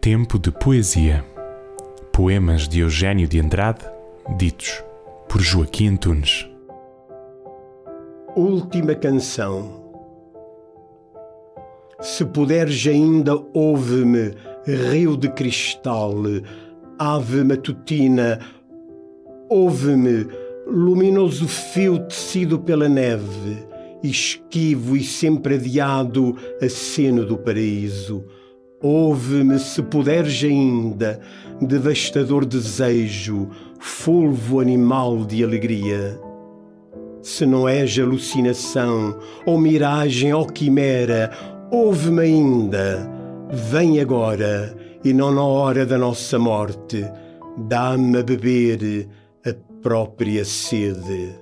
Tempo de poesia. Poemas de Eugênio de Andrade, ditos por Joaquim Antunes. Última canção. Se puderes ainda, ouve-me, rio de cristal, ave matutina, ouve-me, luminoso fio tecido pela neve, esquivo e sempre adiado, aceno do paraíso. Ouve-me se puderes ainda, devastador desejo, fulvo animal de alegria. Se não és alucinação, ou miragem, ou quimera, ouve-me ainda. Vem agora, e não na hora da nossa morte, dá-me a beber a própria sede.